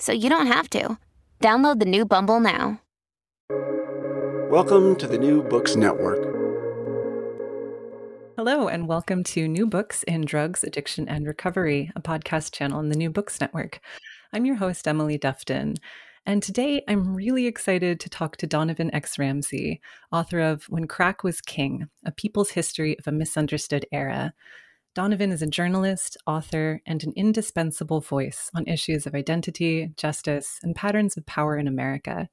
so you don't have to. Download the new Bumble now. Welcome to the New Books Network. Hello, and welcome to New Books in Drugs, Addiction, and Recovery, a podcast channel in the New Books Network. I'm your host, Emily Dufton. And today I'm really excited to talk to Donovan X. Ramsey, author of When Crack Was King A People's History of a Misunderstood Era. Donovan is a journalist, author, and an indispensable voice on issues of identity, justice, and patterns of power in America.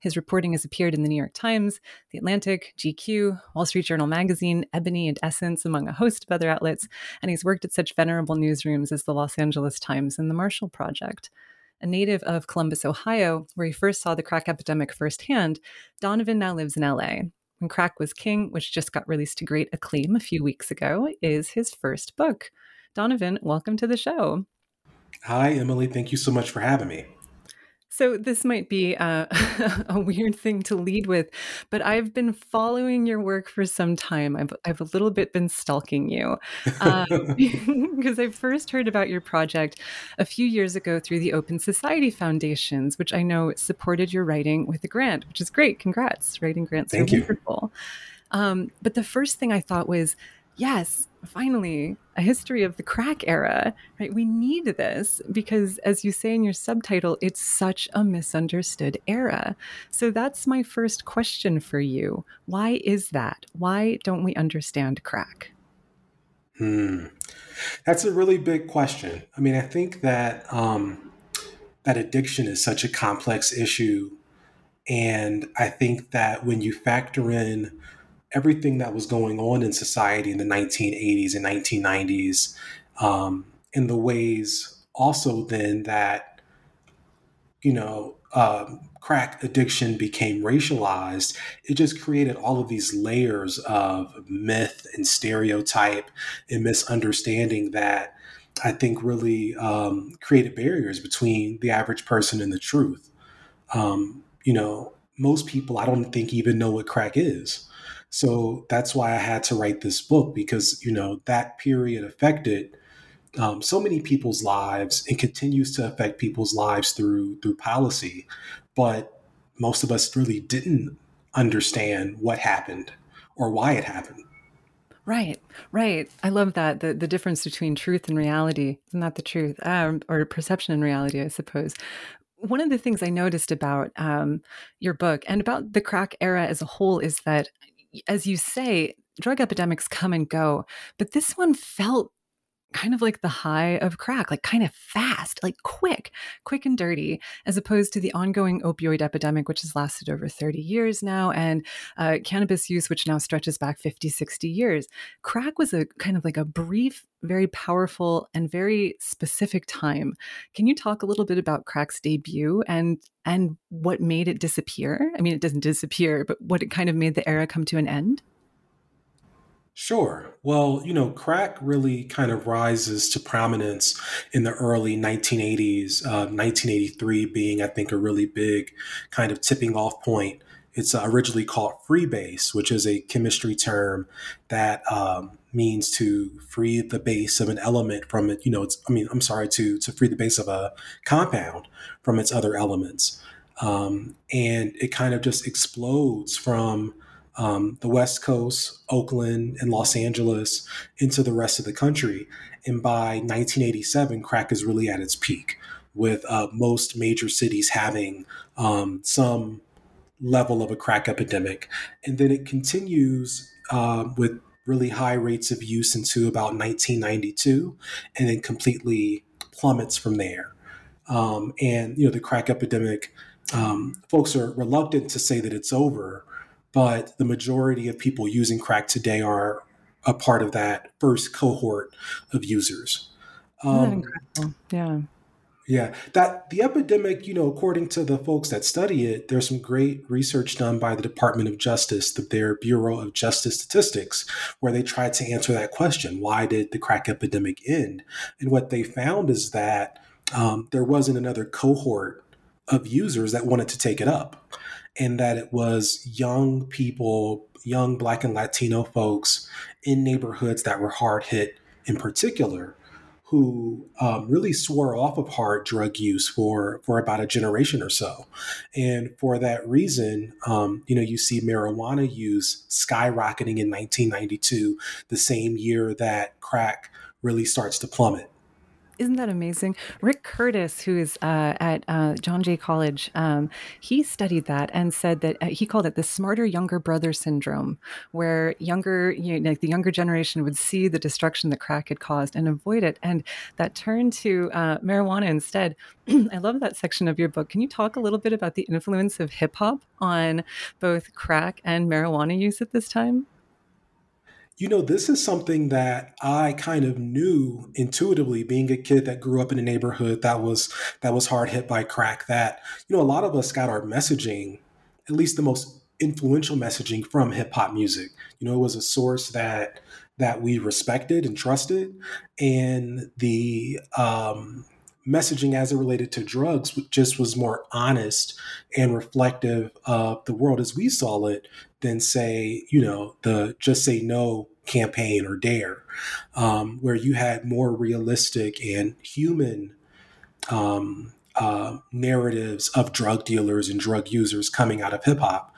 His reporting has appeared in the New York Times, The Atlantic, GQ, Wall Street Journal Magazine, Ebony, and Essence, among a host of other outlets, and he's worked at such venerable newsrooms as the Los Angeles Times and the Marshall Project. A native of Columbus, Ohio, where he first saw the crack epidemic firsthand, Donovan now lives in LA when Crack Was King, which just got released to great acclaim a few weeks ago, is his first book. Donovan, welcome to the show. Hi, Emily. Thank you so much for having me. So, this might be uh, a weird thing to lead with, but I've been following your work for some time. I've, I've a little bit been stalking you because um, I first heard about your project a few years ago through the Open Society Foundations, which I know supported your writing with a grant, which is great. Congrats. Writing grants Thank are you. wonderful. Um, but the first thing I thought was, yes, finally, a history of the crack era, right? We need this because, as you say in your subtitle, it's such a misunderstood era. So that's my first question for you. Why is that? Why don't we understand crack? Hmm. That's a really big question. I mean, I think that um, that addiction is such a complex issue, and I think that when you factor in everything that was going on in society in the 1980s and 1990s, um, in the ways also then that, you know, um, crack addiction became racialized, it just created all of these layers of myth and stereotype and misunderstanding that I think really um, created barriers between the average person and the truth. Um, you know, most people, I don't think, even know what crack is. So that's why I had to write this book because, you know, that period affected um, so many people's lives and continues to affect people's lives through through policy. But most of us really didn't understand what happened or why it happened. Right, right. I love that the the difference between truth and reality. That the truth, um, or perception and reality? I suppose. One of the things I noticed about um, your book and about the crack era as a whole is that as you say, drug epidemics come and go, but this one felt kind of like the high of crack, like kind of fast, like quick, quick and dirty, as opposed to the ongoing opioid epidemic, which has lasted over 30 years now, and uh, cannabis use, which now stretches back 50, 60 years. Crack was a kind of like a brief, very powerful, and very specific time. Can you talk a little bit about crack's debut and and what made it disappear? I mean, it doesn't disappear, but what it kind of made the era come to an end? Sure. Well, you know, crack really kind of rises to prominence in the early 1980s, uh, 1983 being, I think, a really big kind of tipping off point. It's uh, originally called freebase, which is a chemistry term that um, means to free the base of an element from it. You know, it's I mean, I'm sorry to to free the base of a compound from its other elements, um, and it kind of just explodes from um, the West Coast, Oakland, and Los Angeles into the rest of the country. And by 1987, crack is really at its peak, with uh, most major cities having um, some level of a crack epidemic. And then it continues uh, with really high rates of use into about 1992, and then completely plummets from there. Um, and you know the crack epidemic, um, folks are reluctant to say that it's over, but the majority of people using crack today are a part of that first cohort of users. Um, yeah. Yeah, that the epidemic, you know, according to the folks that study it, there's some great research done by the Department of Justice, their Bureau of Justice Statistics, where they tried to answer that question: Why did the crack epidemic end? And what they found is that um, there wasn't another cohort of users that wanted to take it up, and that it was young people, young Black and Latino folks in neighborhoods that were hard hit, in particular who um, really swore off of hard drug use for for about a generation or so, and for that reason, um, you know, you see marijuana use skyrocketing in 1992, the same year that crack really starts to plummet. Isn't that amazing? Rick Curtis, who is uh, at uh, John Jay College, um, he studied that and said that uh, he called it the smarter younger brother syndrome, where younger, you know, like the younger generation would see the destruction that crack had caused and avoid it, and that turned to uh, marijuana instead. I love that section of your book. Can you talk a little bit about the influence of hip hop on both crack and marijuana use at this time? You know, this is something that I kind of knew intuitively being a kid that grew up in a neighborhood that was that was hard hit by crack that you know a lot of us got our messaging, at least the most influential messaging from hip hop music. You know, it was a source that that we respected and trusted and the um messaging as it related to drugs just was more honest and reflective of the world as we saw it than say you know the just say no campaign or dare um, where you had more realistic and human um, uh, narratives of drug dealers and drug users coming out of hip hop.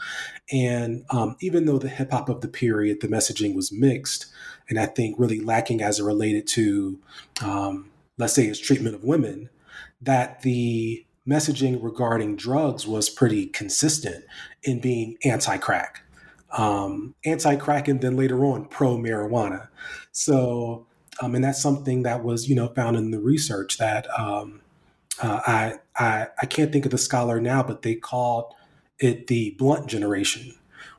And um, even though the hip hop of the period, the messaging was mixed, and I think really lacking as it related to um, let's say his treatment of women, that the messaging regarding drugs was pretty consistent in being anti-crack, um, anti-crack, and then later on pro-marijuana. So, um, and that's something that was you know found in the research that um, uh, I, I I can't think of the scholar now, but they called it the blunt generation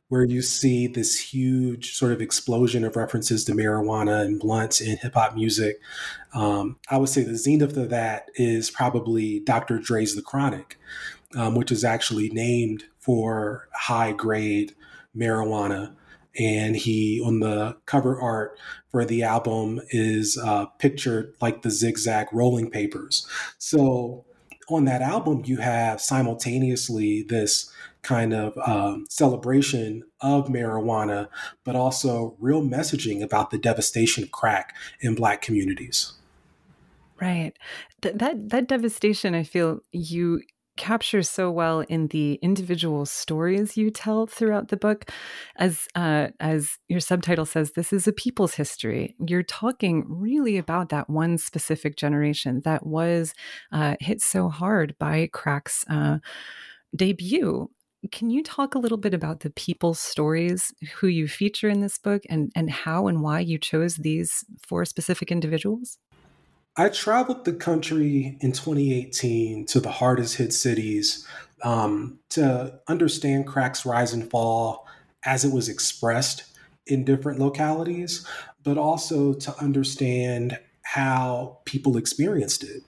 where you see this huge sort of explosion of references to marijuana and blunts in hip hop music. Um, I would say the zenith of that is probably Dr. Dre's The Chronic, um, which is actually named for high grade marijuana. And he, on the cover art for the album, is uh, pictured like the zigzag rolling papers. So on that album, you have simultaneously this kind of um, celebration of marijuana, but also real messaging about the devastation of crack in Black communities. Right. Th- that that devastation, I feel you capture so well in the individual stories you tell throughout the book as uh, as your subtitle says this is a people's history you're talking really about that one specific generation that was uh, hit so hard by crack's uh, debut can you talk a little bit about the people's stories who you feature in this book and, and how and why you chose these four specific individuals? I traveled the country in 2018 to the hardest hit cities um, to understand crack's rise and fall as it was expressed in different localities, but also to understand how people experienced it.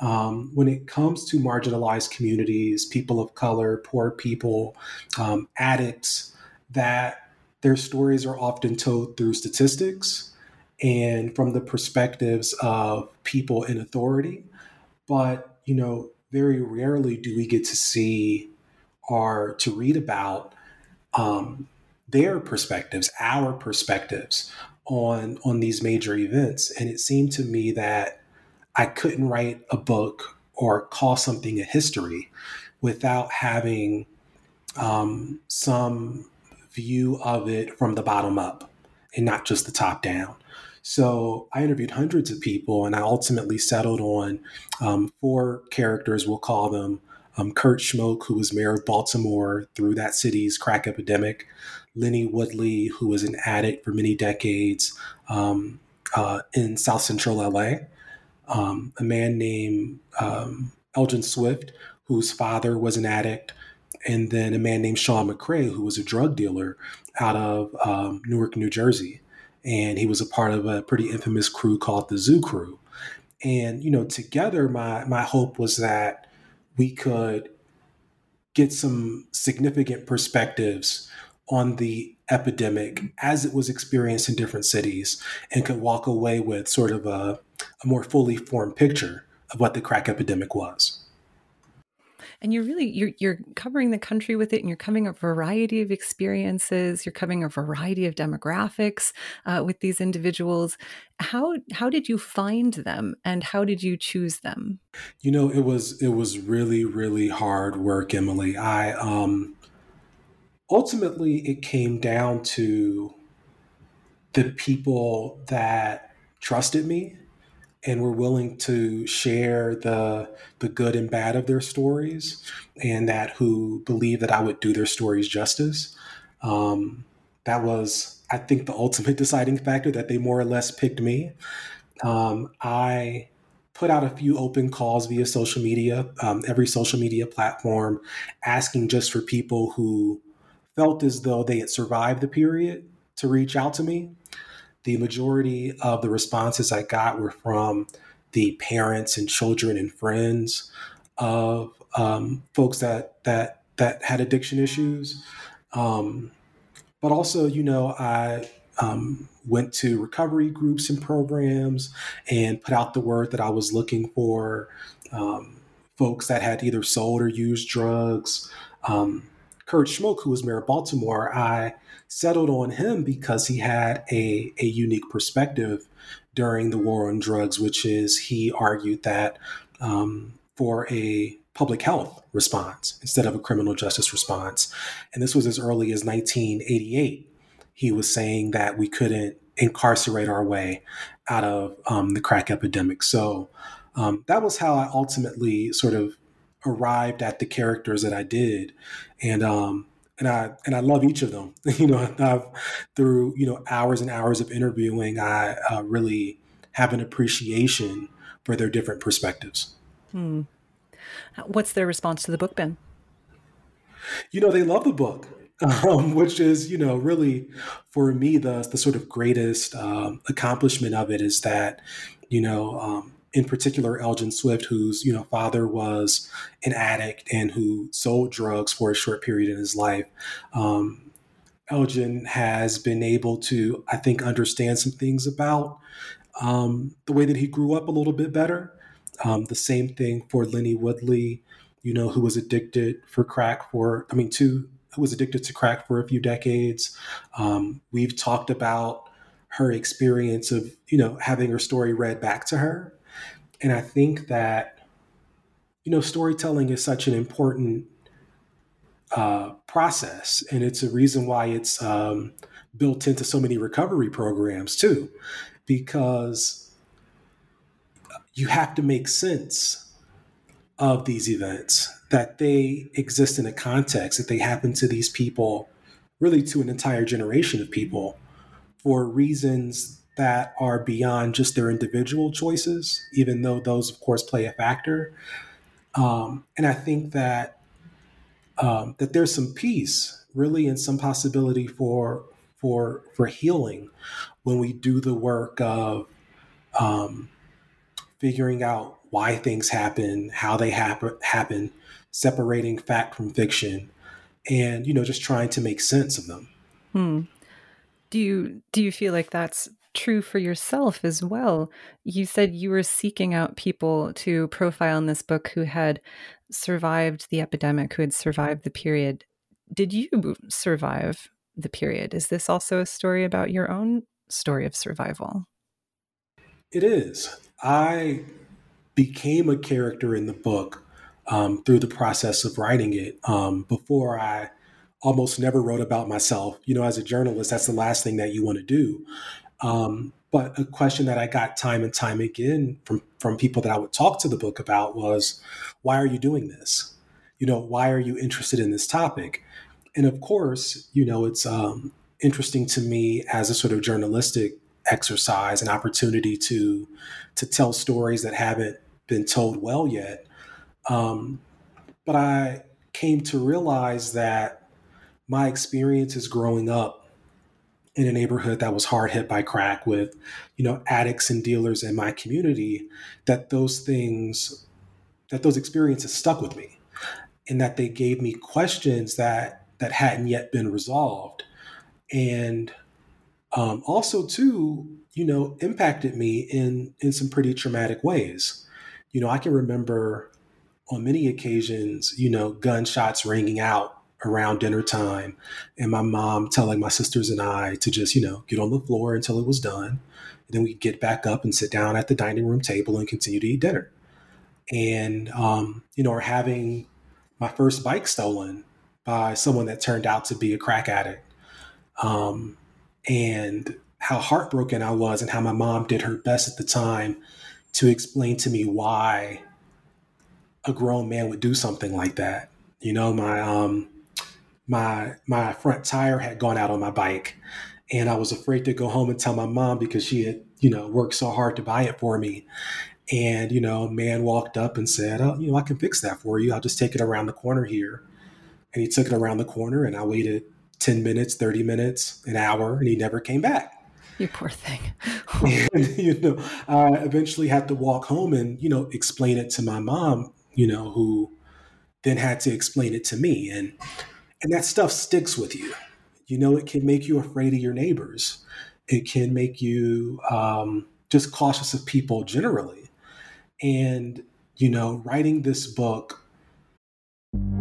Um, when it comes to marginalized communities, people of color, poor people, um, addicts, that their stories are often told through statistics and from the perspectives of people in authority. But, you know, very rarely do we get to see or to read about um, their perspectives, our perspectives on on these major events, and it seemed to me that I couldn't write a book or call something a history without having um, some view of it from the bottom up and not just the top down. So I interviewed hundreds of people, and I ultimately settled on um, four characters. We'll call them um, Kurt Schmoke, who was mayor of Baltimore through that city's crack epidemic, Lennie Woodley, who was an addict for many decades um, uh, in South Central LA, um, a man named um, Elgin Swift, whose father was an addict, and then a man named Shawn McCray, who was a drug dealer out of um, Newark, New Jersey. And he was a part of a pretty infamous crew called the Zoo Crew. And, you know, together, my, my hope was that we could get some significant perspectives on the epidemic as it was experienced in different cities and could walk away with sort of a, a more fully formed picture of what the crack epidemic was. And you're really you're you're covering the country with it and you're covering a variety of experiences. You're covering a variety of demographics uh, with these individuals. How how did you find them and how did you choose them? You know it was it was really really hard work emily. I um ultimately it came down to the people that trusted me and were willing to share the the good and bad of their stories, and that who believed that I would do their stories justice. Um, that was, I think, the ultimate deciding factor that they more or less picked me. Um, I put out a few open calls via social media, um, every social media platform, asking just for people who felt as though they had survived the period to reach out to me the majority of the responses I got were from the parents and children and friends of um, folks that that that had addiction issues. Um, but also, you know, I um, went to recovery groups and programs and put out the word that I was looking for um, folks that had either sold or used drugs. Um, Kurt Schmoke, who was mayor of Baltimore, I settled on him because he had a, a unique perspective during the war on drugs, which is he argued that um, for a public health response instead of a criminal justice response. And this was as early as 1988. He was saying that we couldn't incarcerate our way out of um, the crack epidemic. So um, that was how I ultimately sort of arrived at the characters that I did, and um, and I and I love each of them. you know, I've, through you know hours and hours of interviewing, I uh, really have an appreciation for their different perspectives. Hmm. What's their response to the book been? You know, they love the book. Um, which is, you know, really for me the the sort of greatest um, accomplishment of it is that, you know, um, in particular Elgin Swift, whose you know father was an addict and who sold drugs for a short period in his life. Um, Elgin has been able to, I think, understand some things about um, the way that he grew up a little bit better. Um, the same thing for Lennie Woodley, you know, who was addicted for crack for, I mean, to who was addicted to crack for a few decades. Um, we've talked about her experience of, you know, having her story read back to her and I think that, you know, storytelling is such an important uh, process. And it's a reason why it's um, built into so many recovery programs, too, because you have to make sense of these events, that they exist in a context, that they happen to these people, really to an entire generation of people for reasons that are beyond just their individual choices, even though those, of course, play a factor. Um, and I think that um, that there's some peace, really, and some possibility for for for healing when we do the work of um, figuring out why things happen, how they happen, happen, separating fact from fiction, and you know, just trying to make sense of them. Hmm. Do you do you feel like that's true for yourself as well. You said you were seeking out people to profile in this book who had survived the epidemic, who had survived the period. Did you survive the period? Is this also a story about your own story of survival. It is. I became a character in the book um, through the process of writing it. Um, before I almost never wrote about myself. You know, as a journalist, that's the last thing that you want to do. Um, but a question that I got time and time again from from people that I would talk to the book about was, why are you doing this? You know, why are you interested in this topic? And of course, you know, it's um, interesting to me as a sort of journalistic exercise, an opportunity to to tell stories that haven't been told well yet. Um, but I came to realize that my experiences growing up in a neighborhood that was hard hit by crack with, you know, addicts and dealers in my community, that those things, that those experiences stuck with me and that they gave me questions that that hadn't yet been resolved. And um, also too, you know, impacted me in in some pretty traumatic ways. You know, I can remember on many occasions, you know, gunshots ringing out around dinner time and my mom telling my sisters and I to just, you know, get on the floor until it was done. And then we get back up and sit down at the dining room table and continue to eat dinner. And, um, you know, or having my first bike stolen by someone that turned out to be a crack addict. Um, and how heartbroken I was and how my mom did her best at the time to explain to me why a grown man would do something like that. You know, my um my my front tire had gone out on my bike and I was afraid to go home and tell my mom because she had, you know, worked so hard to buy it for me. And, you know, a man walked up and said, Oh, you know, I can fix that for you. I'll just take it around the corner here. And he took it around the corner and I waited 10 minutes, 30 minutes, an hour, and he never came back. You poor thing. and, you know, I eventually had to walk home and, you know, explain it to my mom, you know, who then had to explain it to me. And and that stuff sticks with you. You know, it can make you afraid of your neighbors. It can make you um, just cautious of people generally. And, you know, writing this book.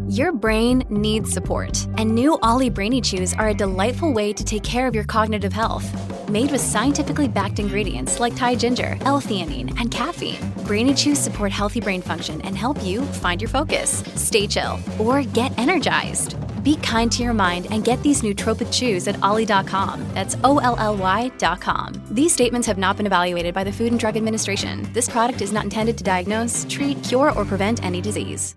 Your brain needs support, and new OLLY Brainy Chews are a delightful way to take care of your cognitive health. Made with scientifically backed ingredients like Thai ginger, L-theanine, and caffeine, Brainy Chews support healthy brain function and help you find your focus, stay chill, or get energized. Be kind to your mind and get these nootropic chews at olly.com. That's O L L Y.com. These statements have not been evaluated by the Food and Drug Administration. This product is not intended to diagnose, treat, cure, or prevent any disease.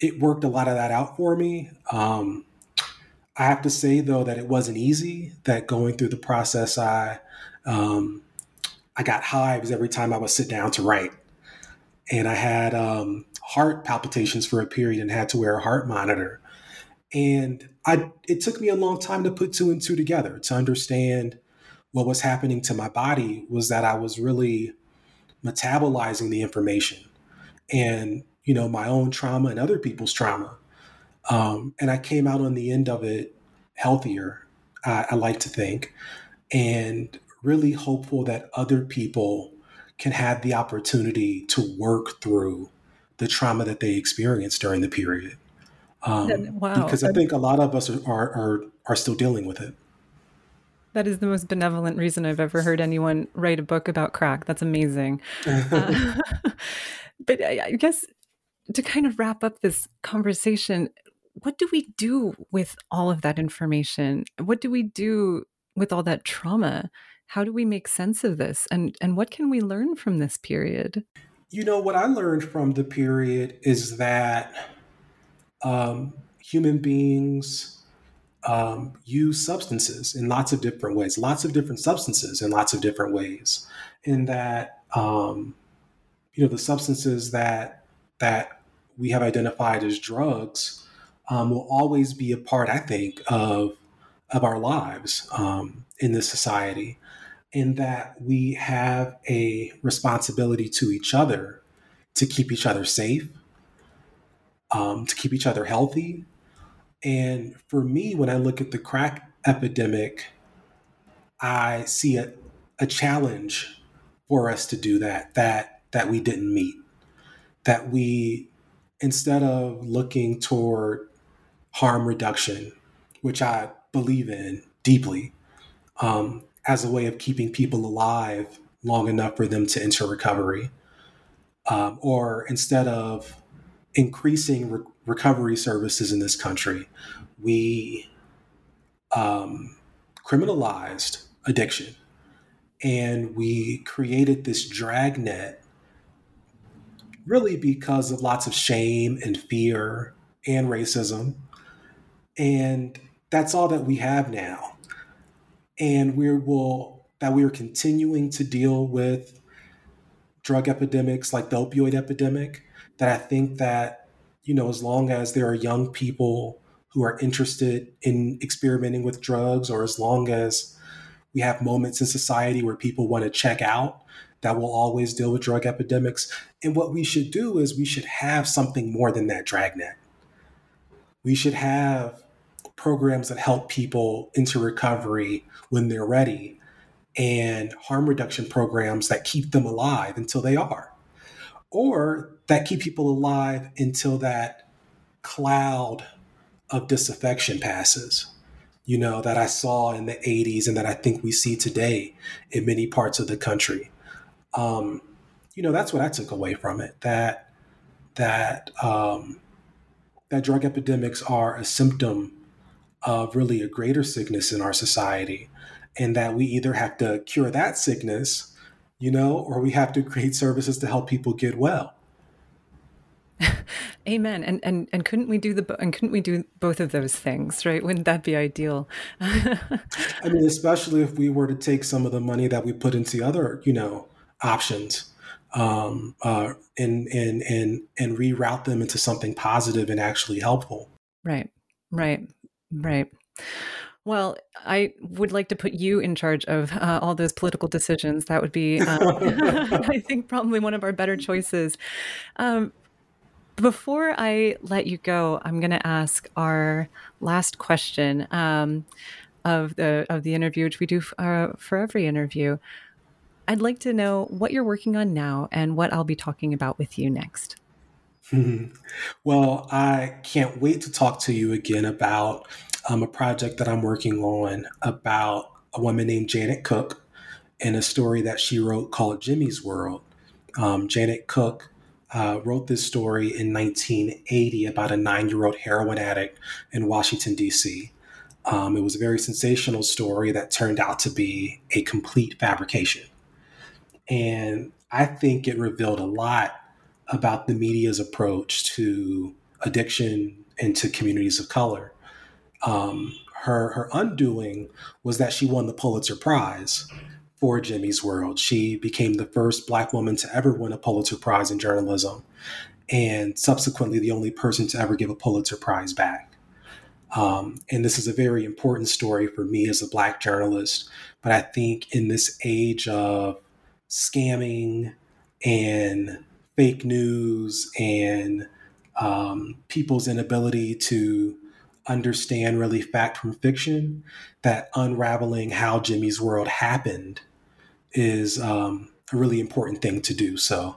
It worked a lot of that out for me. Um, I have to say though that it wasn't easy. That going through the process, I um, I got hives every time I would sit down to write, and I had um, heart palpitations for a period and had to wear a heart monitor. And I, it took me a long time to put two and two together to understand what was happening to my body was that I was really metabolizing the information and, you know, my own trauma and other people's trauma. Um, and I came out on the end of it healthier, I, I like to think, and really hopeful that other people can have the opportunity to work through the trauma that they experienced during the period. Um, wow. Because I think a lot of us are, are, are, still dealing with it. That is the most benevolent reason I've ever heard anyone write a book about crack. That's amazing. uh, but I, I guess to kind of wrap up this conversation, what do we do with all of that information? What do we do with all that trauma? How do we make sense of this? And and what can we learn from this period? You know, what I learned from the period is that um, human beings um, use substances in lots of different ways, lots of different substances in lots of different ways. In that, um, you know, the substances that that we have identified as drugs um, will always be a part, I think, of of our lives um, in this society. In that we have a responsibility to each other to keep each other safe, um, to keep each other healthy. And for me, when I look at the crack epidemic, I see a, a challenge for us to do that, that that we didn't meet. That we, instead of looking toward harm reduction, which I believe in deeply, um, as a way of keeping people alive long enough for them to enter recovery. Um, or instead of increasing re- recovery services in this country, we um, criminalized addiction and we created this dragnet really because of lots of shame and fear and racism. And that's all that we have now. And we will that we are continuing to deal with drug epidemics like the opioid epidemic. That I think that, you know, as long as there are young people who are interested in experimenting with drugs, or as long as we have moments in society where people want to check out, that will always deal with drug epidemics. And what we should do is we should have something more than that dragnet. We should have programs that help people into recovery when they're ready and harm reduction programs that keep them alive until they are, or that keep people alive until that cloud of disaffection passes, you know, that I saw in the 80s and that I think we see today in many parts of the country. Um, you know, that's what I took away from it. That that um, that drug epidemics are a symptom of really a greater sickness in our society, and that we either have to cure that sickness, you know, or we have to create services to help people get well. Amen. And and and couldn't we do the and couldn't we do both of those things, right? Wouldn't that be ideal? I mean, especially if we were to take some of the money that we put into other, you know, options um, uh, and and and and reroute them into something positive and actually helpful. Right. Right. Right. Well, I would like to put you in charge of uh, all those political decisions. That would be, um, I think, probably one of our better choices. Um, before I let you go, I'm going to ask our last question um, of the of the interview, which we do uh, for every interview. I'd like to know what you're working on now and what I'll be talking about with you next. well, I can't wait to talk to you again about um, a project that I'm working on about a woman named Janet Cooke and a story that she wrote called Jimmy's World. Um, Janet Cooke uh, wrote this story in 1980 about a nine year old heroin addict in Washington, D.C. Um, it was a very sensational story that turned out to be a complete fabrication. And I think it revealed a lot about the media's approach to addiction and to communities of color. Um, her, her undoing was that she won the Pulitzer Prize for Jimmy's World. She became the first Black woman to ever win a Pulitzer Prize in journalism, and subsequently the only person to ever give a Pulitzer Prize back. Um, and this is a very important story for me as a Black journalist. But I think in this age of scamming and fake news and um, people's inability to understand really fact from fiction, that unraveling how Jimmy's world happened is um, a really important thing to do. So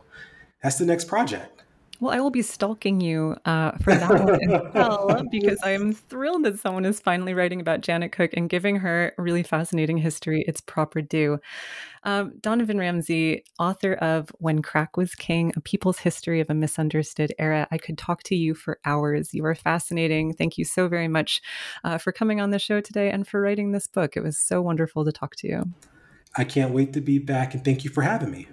that's the next project. Well, I will be stalking you uh, for that one as well, because I am thrilled that someone is finally writing about Janet Cooke and giving her really fascinating history its proper due. Um, Donovan Ramsey, author of When Crack Was King, A People's History of a Misunderstood Era. I could talk to you for hours. You are fascinating. Thank you so very much uh, for coming on the show today and for writing this book. It was so wonderful to talk to you. I can't wait to be back, and thank you for having me.